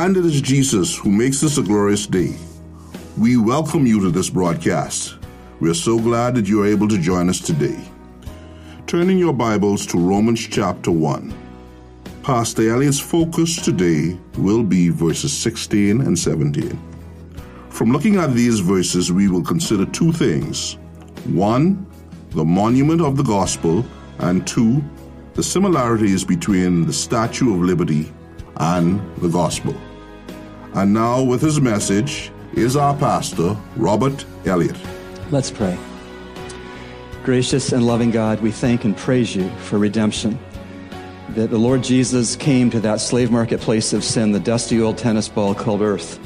And it is Jesus who makes this a glorious day. We welcome you to this broadcast. We are so glad that you are able to join us today. Turning your Bibles to Romans chapter 1. Pastor Elliott's focus today will be verses 16 and 17. From looking at these verses, we will consider two things. One, the monument of the gospel, and two, the similarities between the Statue of Liberty and the gospel. And now, with his message, is our pastor, Robert Elliott. Let's pray. Gracious and loving God, we thank and praise you for redemption. That the Lord Jesus came to that slave marketplace of sin, the dusty old tennis ball called earth.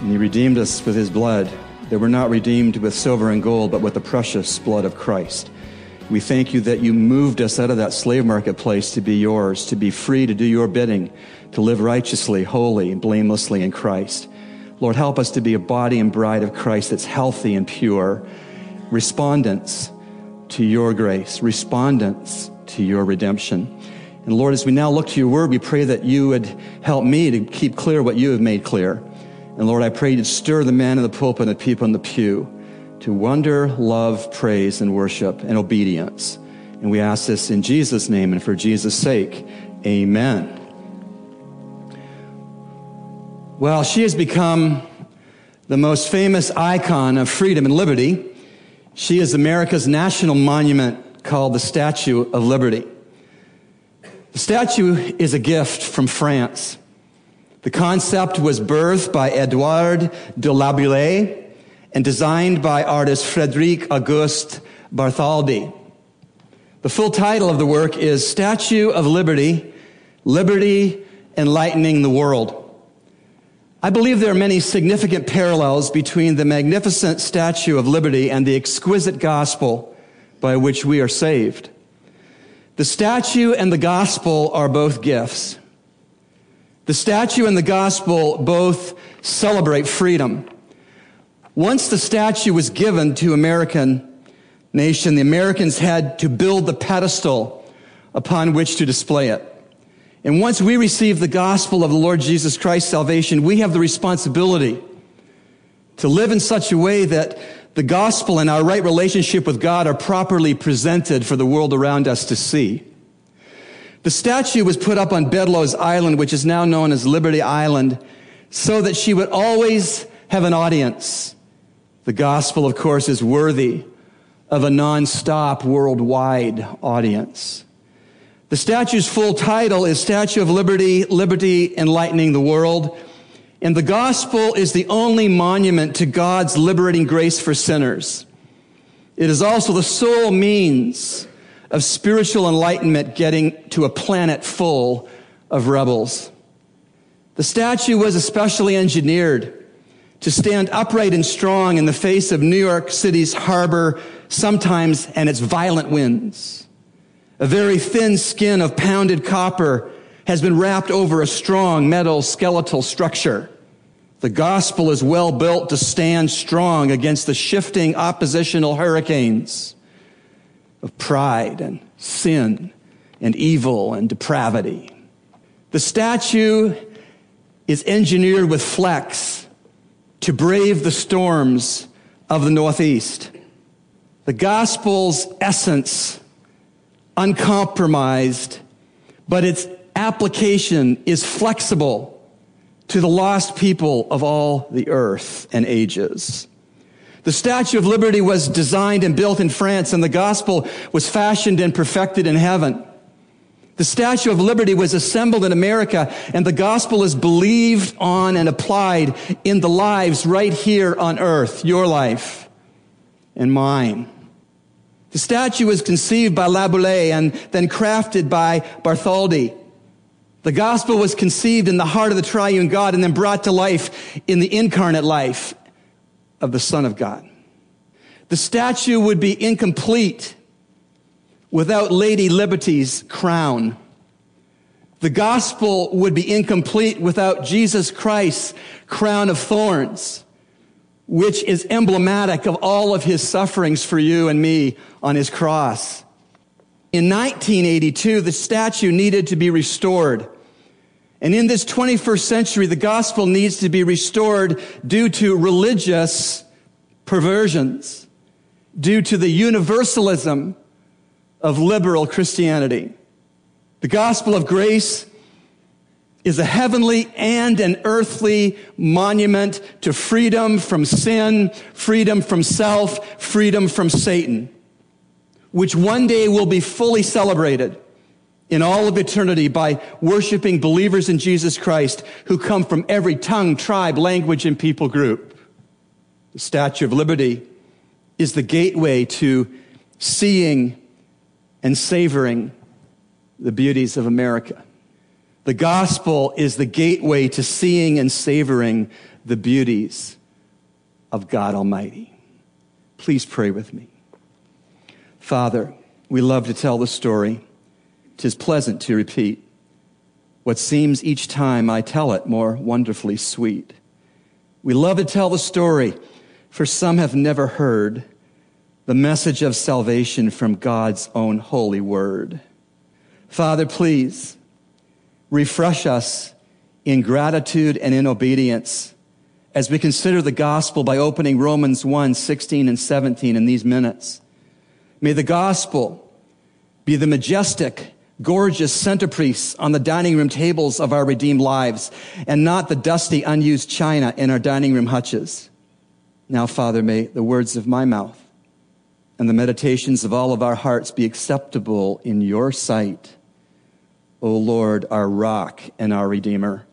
And he redeemed us with his blood. That we're not redeemed with silver and gold, but with the precious blood of Christ. We thank you that you moved us out of that slave marketplace to be yours, to be free to do your bidding, to live righteously, holy, and blamelessly in Christ. Lord, help us to be a body and bride of Christ that's healthy and pure, respondents to your grace, respondents to your redemption. And Lord, as we now look to your word, we pray that you would help me to keep clear what you have made clear. And Lord, I pray to stir the man in the pulpit and the people in the pew to wonder, love, praise, and worship and obedience. And we ask this in Jesus' name and for Jesus' sake. Amen. Well, she has become the most famous icon of freedom and liberty. She is America's national monument called the Statue of Liberty. The statue is a gift from France. The concept was birthed by Edouard de Laboulaye and designed by artist Frederic Auguste Bartholdi. The full title of the work is Statue of Liberty, Liberty Enlightening the World. I believe there are many significant parallels between the magnificent Statue of Liberty and the exquisite gospel by which we are saved. The statue and the gospel are both gifts. The statue and the gospel both celebrate freedom. Once the statue was given to American nation, the Americans had to build the pedestal upon which to display it. And once we receive the gospel of the Lord Jesus Christ's salvation, we have the responsibility to live in such a way that the gospel and our right relationship with God are properly presented for the world around us to see. The statue was put up on Bedloe's Island, which is now known as Liberty Island, so that she would always have an audience. The gospel, of course, is worthy of a non-stop worldwide audience. The statue's full title is Statue of Liberty, Liberty Enlightening the World. And the gospel is the only monument to God's liberating grace for sinners. It is also the sole means of spiritual enlightenment getting to a planet full of rebels. The statue was especially engineered to stand upright and strong in the face of New York City's harbor, sometimes and its violent winds. A very thin skin of pounded copper has been wrapped over a strong metal skeletal structure. The gospel is well built to stand strong against the shifting oppositional hurricanes of pride and sin and evil and depravity. The statue is engineered with flex to brave the storms of the Northeast. The gospel's essence, uncompromised, but its application is flexible to the lost people of all the earth and ages. The Statue of Liberty was designed and built in France, and the gospel was fashioned and perfected in heaven. The Statue of Liberty was assembled in America, and the gospel is believed on and applied in the lives right here on earth, your life and mine. The statue was conceived by Laboulaye and then crafted by Bartholdi. The gospel was conceived in the heart of the triune God and then brought to life in the incarnate life of the Son of God. The statue would be incomplete without Lady Liberty's crown. The gospel would be incomplete without Jesus Christ's crown of thorns, which is emblematic of all of his sufferings for you and me on his cross. In 1982, the statue needed to be restored. And in this 21st century, the gospel needs to be restored due to religious perversions, due to the universalism of liberal Christianity. The gospel of grace is a heavenly and an earthly monument to freedom from sin, freedom from self, freedom from Satan, which one day will be fully celebrated in all of eternity by worshiping believers in Jesus Christ who come from every tongue, tribe, language, and people group. The Statue of Liberty is the gateway to seeing and savoring the beauties of America. The gospel is the gateway to seeing and savoring the beauties of God Almighty. Please pray with me. Father, we love to tell the story. Tis pleasant to repeat. What seems each time I tell it more wonderfully sweet. We love to tell the story, for some have never heard the message of salvation from God's own holy word. Father, please refresh us in gratitude and in obedience as we consider the gospel by opening Romans 1 16 and 17 in these minutes. May the gospel be the majestic, gorgeous centerpiece on the dining room tables of our redeemed lives and not the dusty, unused china in our dining room hutches. Now, Father, may the words of my mouth and the meditations of all of our hearts be acceptable in your sight O Lord, our rock and our redeemer.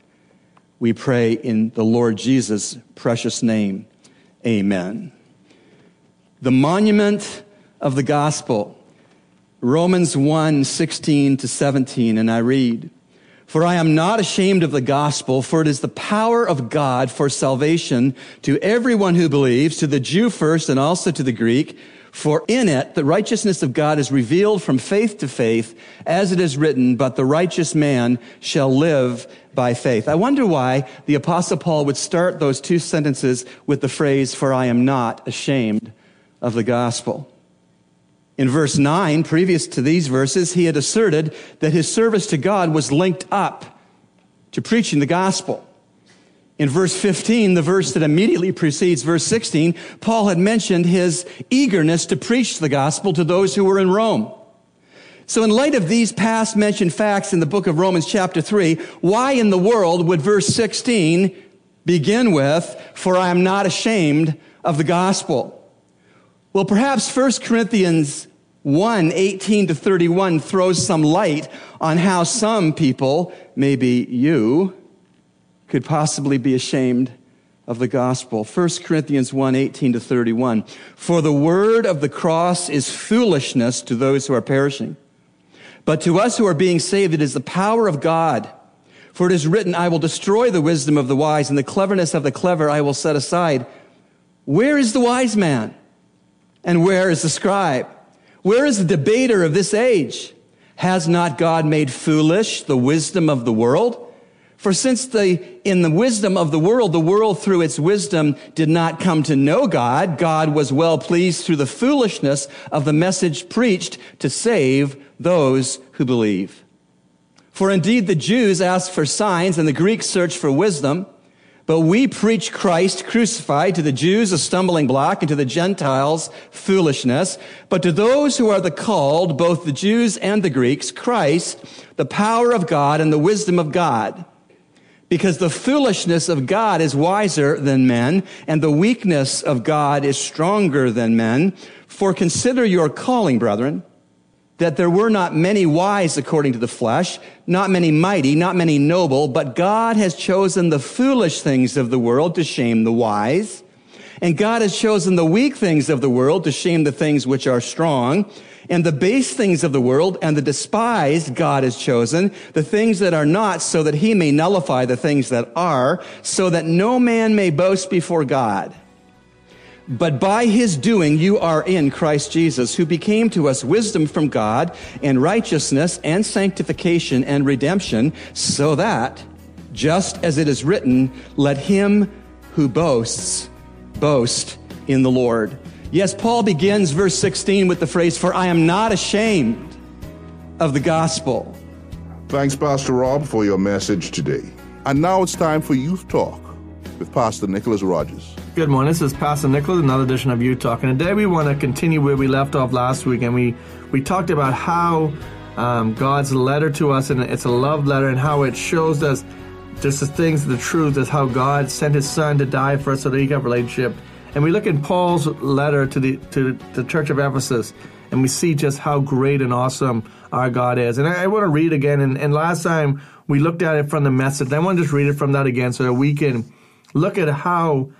We pray in the Lord Jesus' precious name. Amen. The monument of the gospel, Romans 1 16 to 17, and I read, For I am not ashamed of the gospel, for it is the power of God for salvation to everyone who believes, to the Jew first and also to the Greek. For in it, the righteousness of God is revealed from faith to faith, as it is written, but the righteous man shall live by faith. I wonder why the apostle Paul would start those two sentences with the phrase, for I am not ashamed of the gospel. In verse 9, previous to these verses, he had asserted that his service to God was linked up to preaching the gospel. In verse 15, the verse that immediately precedes verse 16, Paul had mentioned his eagerness to preach the gospel to those who were in Rome. So in light of these past mentioned facts in the book of Romans chapter 3, why in the world would verse 16 begin with, for I am not ashamed of the gospel? Well, perhaps 1 Corinthians 1, 18 to 31 throws some light on how some people, maybe you, could possibly be ashamed of the gospel. 1 Corinthians 1 18 to 31. For the word of the cross is foolishness to those who are perishing. But to us who are being saved, it is the power of God. For it is written, I will destroy the wisdom of the wise, and the cleverness of the clever I will set aside. Where is the wise man? And where is the scribe? Where is the debater of this age? Has not God made foolish the wisdom of the world? For since the, in the wisdom of the world, the world through its wisdom did not come to know God, God was well pleased through the foolishness of the message preached to save those who believe. For indeed the Jews ask for signs and the Greeks search for wisdom, but we preach Christ crucified to the Jews a stumbling block and to the Gentiles foolishness, but to those who are the called, both the Jews and the Greeks, Christ, the power of God and the wisdom of God because the foolishness of God is wiser than men, and the weakness of God is stronger than men. For consider your calling, brethren, that there were not many wise according to the flesh, not many mighty, not many noble, but God has chosen the foolish things of the world to shame the wise. And God has chosen the weak things of the world to shame the things which are strong and the base things of the world and the despised God has chosen, the things that are not, so that he may nullify the things that are, so that no man may boast before God. But by his doing, you are in Christ Jesus, who became to us wisdom from God and righteousness and sanctification and redemption, so that, just as it is written, let him who boasts boast in the Lord. Yes, Paul begins verse 16 with the phrase, For I am not ashamed of the gospel. Thanks, Pastor Rob, for your message today. And now it's time for Youth Talk with Pastor Nicholas Rogers. Good morning. This is Pastor Nicholas, another edition of Youth Talk. And today we want to continue where we left off last week, and we, we talked about how um, God's letter to us, and it's a love letter, and how it shows us just the things, the truth is how God sent His Son to die for us so that He can have a relationship. And we look in Paul's letter to the to the church of Ephesus, and we see just how great and awesome our God is. And I, I want to read again. And, and last time we looked at it from the message. I want to just read it from that again so that we can look at how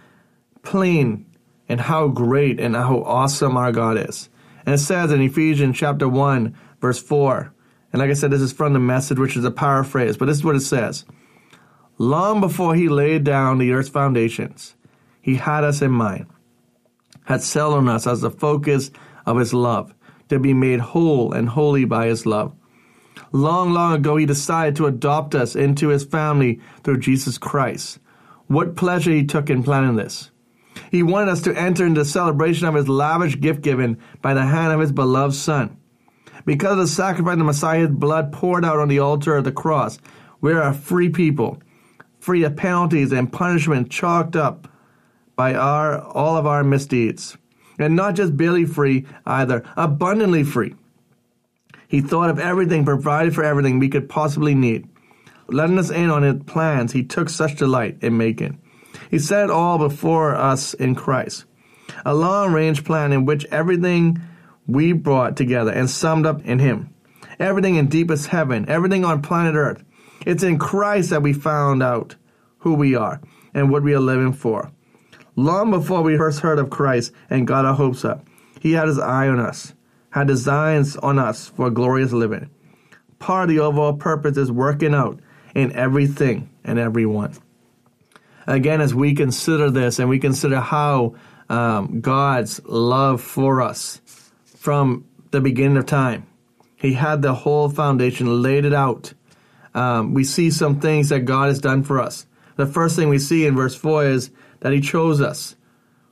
plain and how great and how awesome our God is. And it says in Ephesians chapter 1, verse 4, and like I said, this is from the message, which is a paraphrase, but this is what it says. Long before he laid down the earth's foundations, he had us in mind, had settled on us as the focus of his love, to be made whole and holy by his love. Long, long ago, he decided to adopt us into his family through Jesus Christ. What pleasure he took in planning this. He wanted us to enter into celebration of his lavish gift given by the hand of his beloved Son. Because of the sacrifice of the Messiah's blood poured out on the altar of the cross, we are a free people, free of penalties and punishment chalked up by our all of our misdeeds. And not just barely free either, abundantly free. He thought of everything, provided for everything we could possibly need. Letting us in on his plans he took such delight in making. He set it all before us in Christ. A long range plan in which everything we brought together and summed up in Him. Everything in deepest heaven, everything on planet Earth. It's in Christ that we found out who we are and what we are living for. Long before we first heard of Christ and got our hopes up, He had His eye on us, had designs on us for glorious living. Part of the overall purpose is working out in everything and everyone again, as we consider this and we consider how um, God's love for us from the beginning of time, He had the whole foundation, laid it out. Um, we see some things that God has done for us. The first thing we see in verse 4 is that He chose us.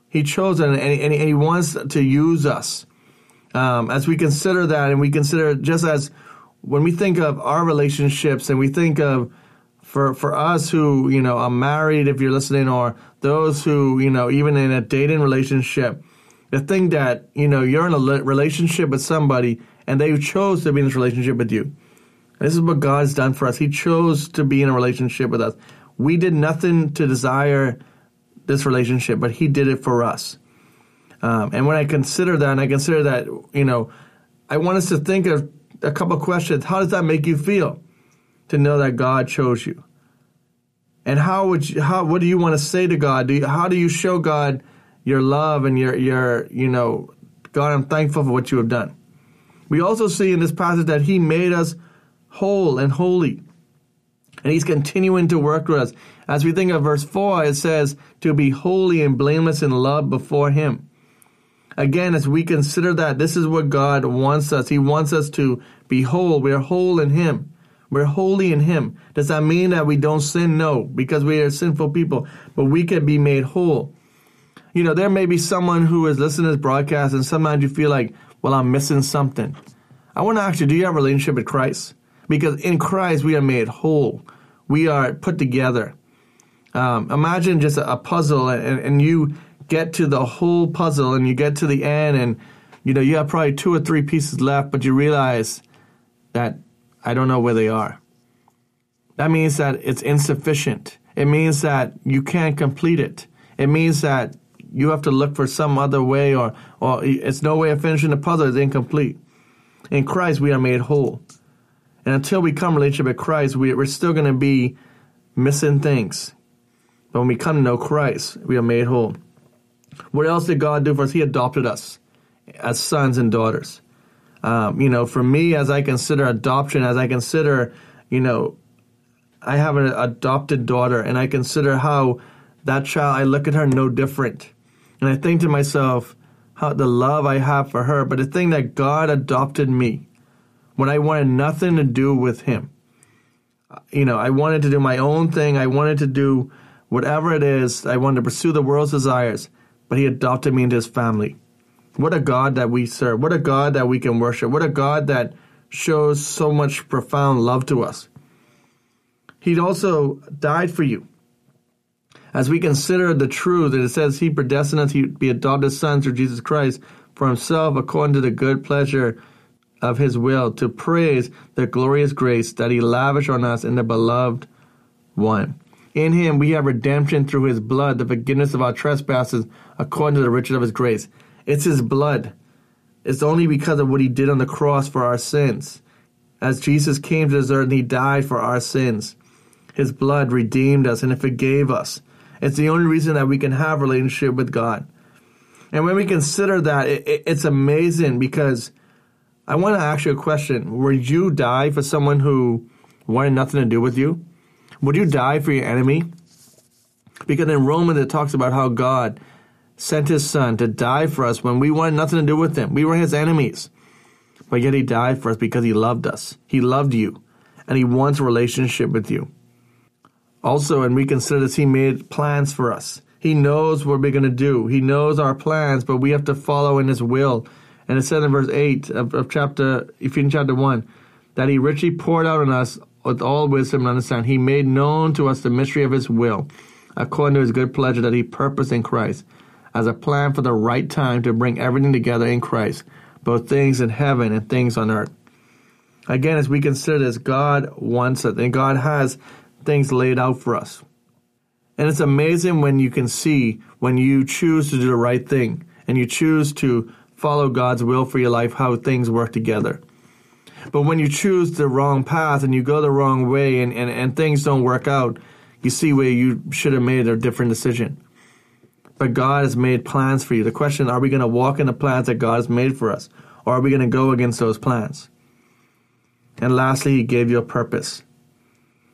He chose us and, and, and He wants to use us. Um, as we consider that, and we consider just as when we think of our relationships and we think of for for us who you know are married, if you're listening, or those who you know even in a dating relationship, the thing that you know you're in a relationship with somebody and they chose to be in this relationship with you. This is what God's done for us. He chose to be in a relationship with us. We did nothing to desire this relationship, but He did it for us. Um, and when I consider that, and I consider that, you know, I want us to think of a couple of questions. How does that make you feel? to know that God chose you? And how would you, how what do you want to say to God? Do you, how do you show God your love and your your you know God I'm thankful for what you have done. We also see in this passage that he made us whole and holy. And he's continuing to work with us. As we think of verse 4, it says to be holy and blameless in love before him. Again, as we consider that, this is what God wants us. He wants us to be whole. We are whole in him. We're holy in Him. Does that mean that we don't sin? No, because we are sinful people, but we can be made whole. You know, there may be someone who is listening to this broadcast and sometimes you feel like, well, I'm missing something. I want to ask you, do you have a relationship with Christ? Because in Christ, we are made whole. We are put together. Um, imagine just a, a puzzle and, and you get to the whole puzzle and you get to the end and, you know, you have probably two or three pieces left, but you realize that I don't know where they are. That means that it's insufficient. It means that you can't complete it. It means that you have to look for some other way or, or it's no way of finishing the puzzle, it's incomplete. In Christ, we are made whole. And until we come relationship with Christ, we, we're still going to be missing things. But when we come to know Christ, we are made whole. What else did God do for us? He adopted us as sons and daughters. Um, you know, for me, as I consider adoption, as I consider, you know, I have an adopted daughter, and I consider how that child, I look at her no different. And I think to myself, how the love I have for her, but the thing that God adopted me when I wanted nothing to do with Him. You know, I wanted to do my own thing. I wanted to do whatever it is. I wanted to pursue the world's desires, but He adopted me into His family. What a God that we serve. What a God that we can worship. What a God that shows so much profound love to us. He also died for you. As we consider the truth that it says he predestined us to be adopted sons through Jesus Christ for himself according to the good pleasure of his will to praise the glorious grace that he lavished on us in the beloved one. In him we have redemption through his blood, the forgiveness of our trespasses according to the riches of his grace. It's his blood. It's only because of what he did on the cross for our sins. As Jesus came to this earth and he died for our sins, his blood redeemed us and it forgave us. It's the only reason that we can have relationship with God. And when we consider that, it, it, it's amazing because I want to ask you a question. Would you die for someone who wanted nothing to do with you? Would you die for your enemy? Because in Romans it talks about how God sent his son to die for us when we wanted nothing to do with him. We were his enemies. But yet he died for us because he loved us. He loved you. And he wants a relationship with you. Also, and we consider this, he made plans for us. He knows what we're going to do. He knows our plans, but we have to follow in his will. And it said in verse 8 of, of chapter, Ephesians chapter 1, that he richly poured out on us with all wisdom and understanding. He made known to us the mystery of his will, according to his good pleasure that he purposed in Christ, as a plan for the right time to bring everything together in Christ, both things in heaven and things on earth. Again, as we consider this, God wants it, and God has things laid out for us. And it's amazing when you can see when you choose to do the right thing and you choose to follow God's will for your life, how things work together. But when you choose the wrong path and you go the wrong way and, and, and things don't work out, you see where you should have made a different decision. But God has made plans for you. The question, are we going to walk in the plans that God has made for us? Or are we going to go against those plans? And lastly, He gave you a purpose.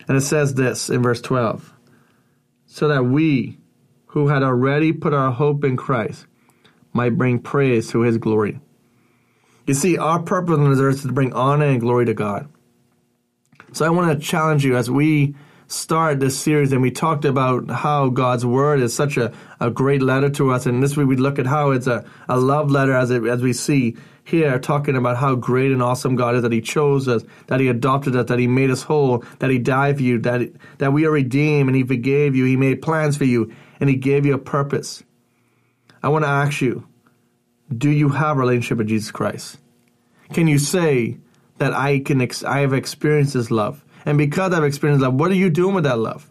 And it says this in verse 12 so that we, who had already put our hope in Christ, might bring praise to his glory. You see, our purpose on this earth is to bring honor and glory to God. So I want to challenge you as we start this series and we talked about how God's word is such a, a great letter to us. And this week we look at how it's a, a love letter as, it, as we see here talking about how great and awesome God is, that He chose us, that He adopted us, that He made us whole, that He died for you, that, that we are redeemed and He forgave you, He made plans for you, and He gave you a purpose. I want to ask you, do you have a relationship with Jesus Christ? Can you say that I can ex- I have experienced this love? And because I've experienced love, what are you doing with that love?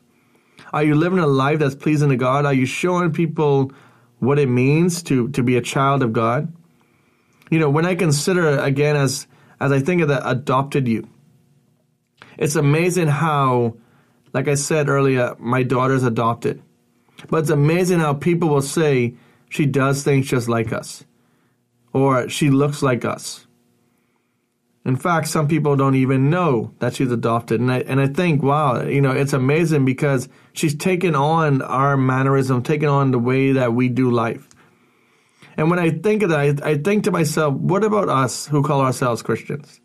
Are you living a life that's pleasing to God? Are you showing people what it means to, to be a child of God? you know, when I consider again as as I think of the adopted you, it's amazing how, like I said earlier, my daughter's adopted. But it's amazing how people will say she does things just like us, or she looks like us. In fact, some people don't even know that she's adopted. And I, and I think, wow, you know, it's amazing because she's taken on our mannerism, taken on the way that we do life. And when I think of that, I, I think to myself, what about us who call ourselves Christians?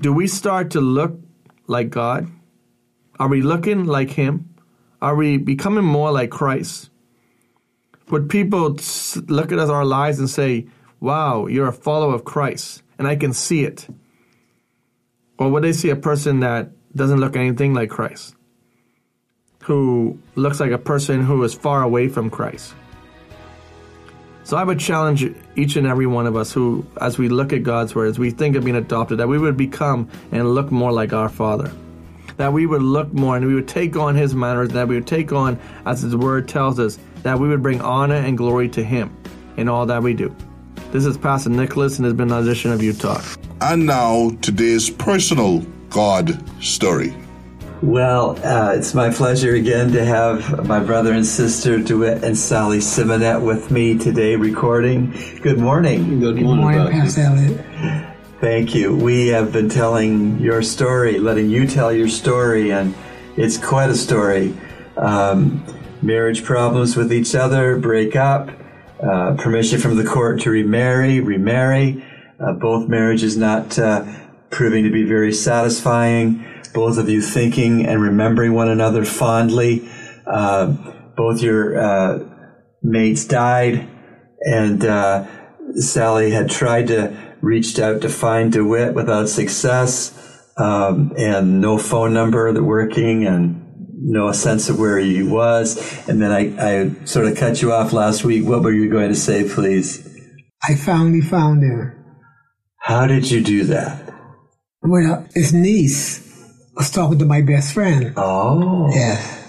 Do we start to look like God? Are we looking like Him? Are we becoming more like Christ? Would people look at us, our lives and say, wow, you're a follower of Christ, and I can see it? Or would they see a person that doesn't look anything like Christ? Who looks like a person who is far away from Christ? So I would challenge each and every one of us who, as we look at God's word, as we think of being adopted, that we would become and look more like our Father. That we would look more and we would take on His manners, that we would take on, as His word tells us, that we would bring honor and glory to Him in all that we do. This is Pastor Nicholas, and has been an edition of Youth Talk. And now, today's personal God story. Well, uh, it's my pleasure again to have my brother and sister DeWitt and Sally Symonette with me today recording. Good morning. Good morning, Pastor Elliott. Thank you. We have been telling your story, letting you tell your story, and it's quite a story. Um, marriage problems with each other, break up, uh, permission from the court to remarry, remarry. Uh, both marriages not uh, proving to be very satisfying. Both of you thinking and remembering one another fondly. Uh, both your uh, mates died, and uh, Sally had tried to reached out to find DeWitt without success, um, and no phone number that working, and no sense of where he was. And then I, I sort of cut you off last week. What were you going to say, please? I finally found him. How did you do that? Well, his niece was talking to my best friend. Oh, Yes.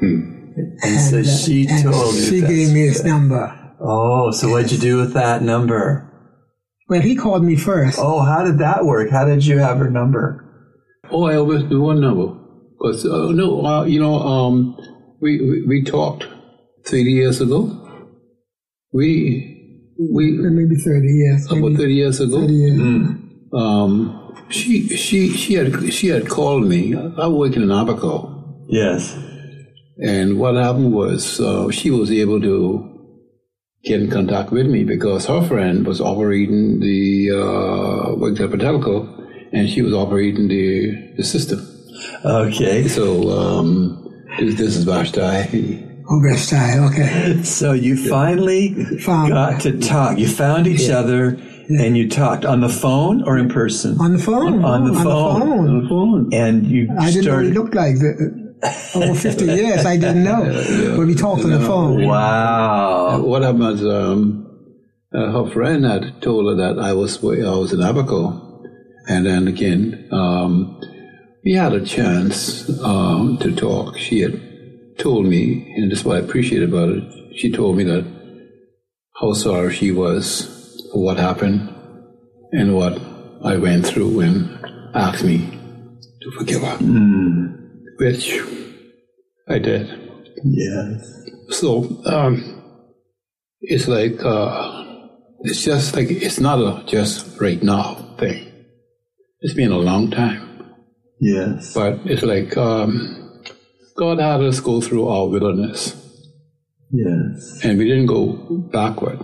and so And, uh, she and told you. She that's gave me his number. Oh, so what'd you do with that number? Well, he called me first. Oh, how did that work? How did you have her number? Oh, I always do one number. Cause uh, no, uh, you know, um, we, we we talked thirty years ago. We we Maybe 30 years. about Maybe thirty years ago. 30 years. Um, she she she had she had called me. I was working in Abaco, Yes. and what happened was uh, she was able to get in contact with me because her friend was operating the uh, worked at BaTelCo, and she was operating the the system. Okay. So um, this, this is Vashti. Oh, best time. Okay. So you finally Found got to talk. You found each other and you talked on the phone or in person? On the phone. On the phone. On phone. On the phone. And you I didn't know what he looked like. The, over 50 years, I didn't know. But we talked on the phone. Wow. What happened was um, uh, her friend had told her that I was I was in Abaco, and then again um, we had a chance um, to talk. She had told me, and this is what I appreciate about it. She told me that how sorry she was for what happened and what I went through, and asked me to forgive her, which I did. Yes. So um, it's like uh, it's just like it's not a just right now thing. It's been a long time, Yes. but it's like um, God had us go through our wilderness, Yes. and we didn't go backward;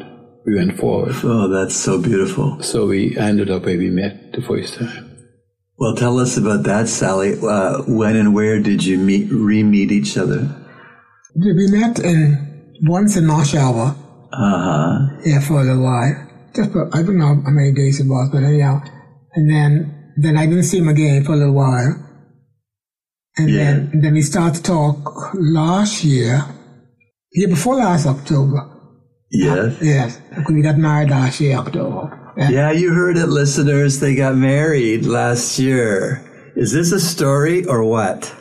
we went forward. Oh, that's so beautiful. So we ended up where we met the first time. Well, tell us about that, Sally. Uh, when and where did you meet, re-meet each other? We met in once in Oshawa, Uh huh. yeah, for a little while. Just for, I don't know how many days it was, but anyhow. And then, then I didn't see him again for a little while. And Yeah. then, then we started to talk last year, year before last October. Yes. Yes, because we got married last year, October. Yeah. Yeah, you heard it, listeners. They got married last year. Is this a story or what?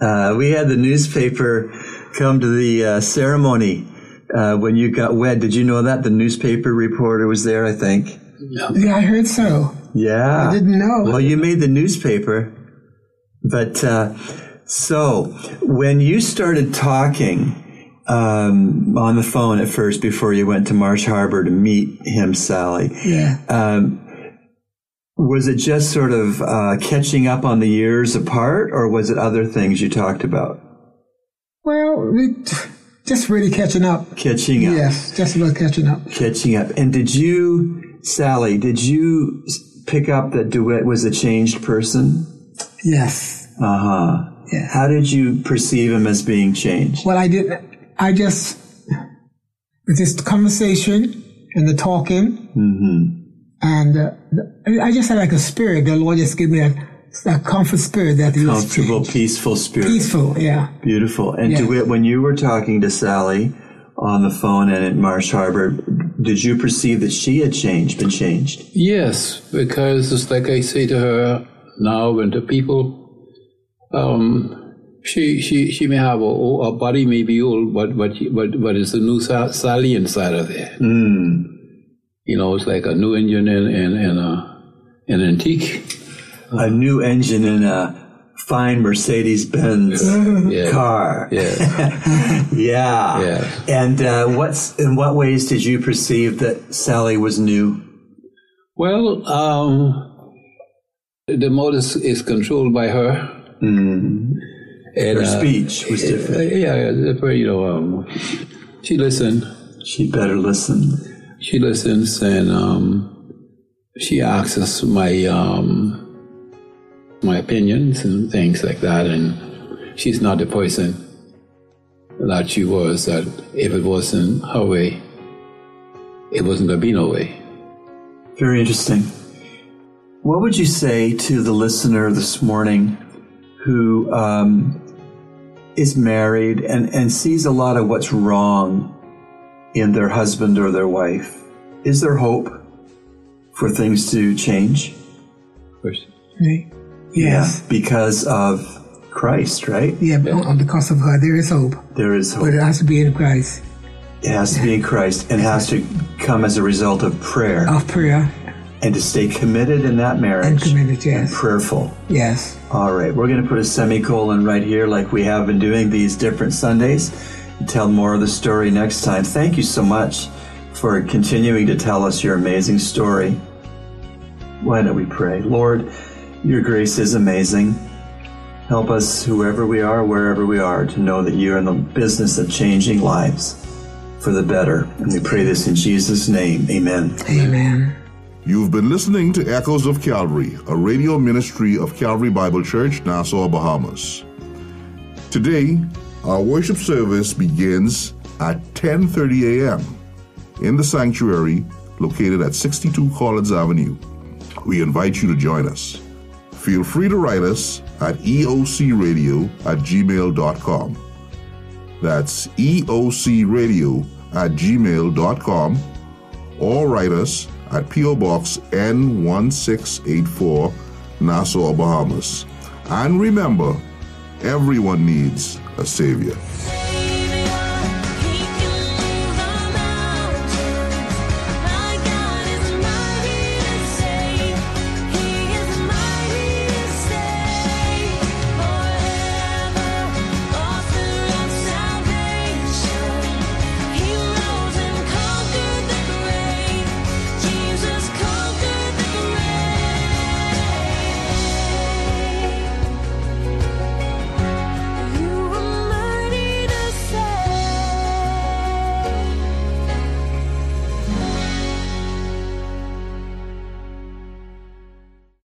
Uh, we had the newspaper come to the uh, ceremony uh, when you got wed. Did you know that? The newspaper reporter was there, I think. Yeah, I heard so. Yeah. I didn't know. Well, you made the newspaper. But uh, so when you started talking um, on the phone at first before you went to Marsh Harbor to meet him, Sally, Yeah. um, was it just sort of uh, catching up on the years apart, or was it other things you talked about? Well, we just really catching up. Catching up. Yes, just about catching up. Catching up. And did you, Sally, did you pick up that DeWitt was a changed person? Yes. Uh huh. Yeah. How did you perceive him as being changed? Well, I did. I just with this conversation and the talking, and uh, I just had like a spirit. The Lord just gave me a, a comfort spirit that he was Comfortable, peaceful spirit. peaceful. Yeah. Beautiful. And Yeah. DeWitt, when you were talking to Sally on the phone and at Marsh Harbor, did you perceive that she had changed, been changed? Yes, because it's like I say to her now and to people, um, she she she may have a, a body may be old, but but but but it's a new Sa- Sally inside of there. You know, it's like a new engine and and, and a an antique. A new engine in a fine Mercedes Benz Yeah. car. Yeah, Yeah. Yeah. And uh, what's in what ways did you perceive that Sally was new? well, um, the motor is, is controlled by her. And, Her uh, speech was different. yeah, yeah, you know, um, she listened She better listen. She listens and um, she asks us my um, my opinions and things like that. And she's not the person that she was. That if it wasn't her way, it wasn't going to be no way. Very interesting. What would you say to the listener this morning who um, is married and, and sees a lot of what's wrong in their husband or their wife? Is there hope for things to change? Of course. Right. Yes. Yeah, because of Christ, right? Yeah, but because of God, there is hope. There is hope. But it has to be in Christ. It has to be in Christ and has to come as a result of prayer Of prayer and to stay committed in that marriage and committed, and yes. prayerful. Yes. All right, we're going to put a semicolon right here, like we have been doing these different Sundays. and Tell more of the story next time. Thank you so much for continuing to tell us your amazing story. Why don't we pray? Lord, your grace is amazing. Help us, whoever we are, wherever we are, to know that you're in the business of changing lives for the better. And we pray this in Jesus' name. Amen. Amen. You've been listening to Echoes of Calvary, a radio ministry of Calvary Bible Church, Nassau, Bahamas. Today, our worship service begins at 10:30 a.m. in the sanctuary located at 62 Collins Avenue. We invite you to join us. Feel free to write us at eocradio at gmail.com. That's eocradio at gmail.com or write us at P.O. Box N1684, Nassau, Bahamas. And remember, everyone needs a Savior.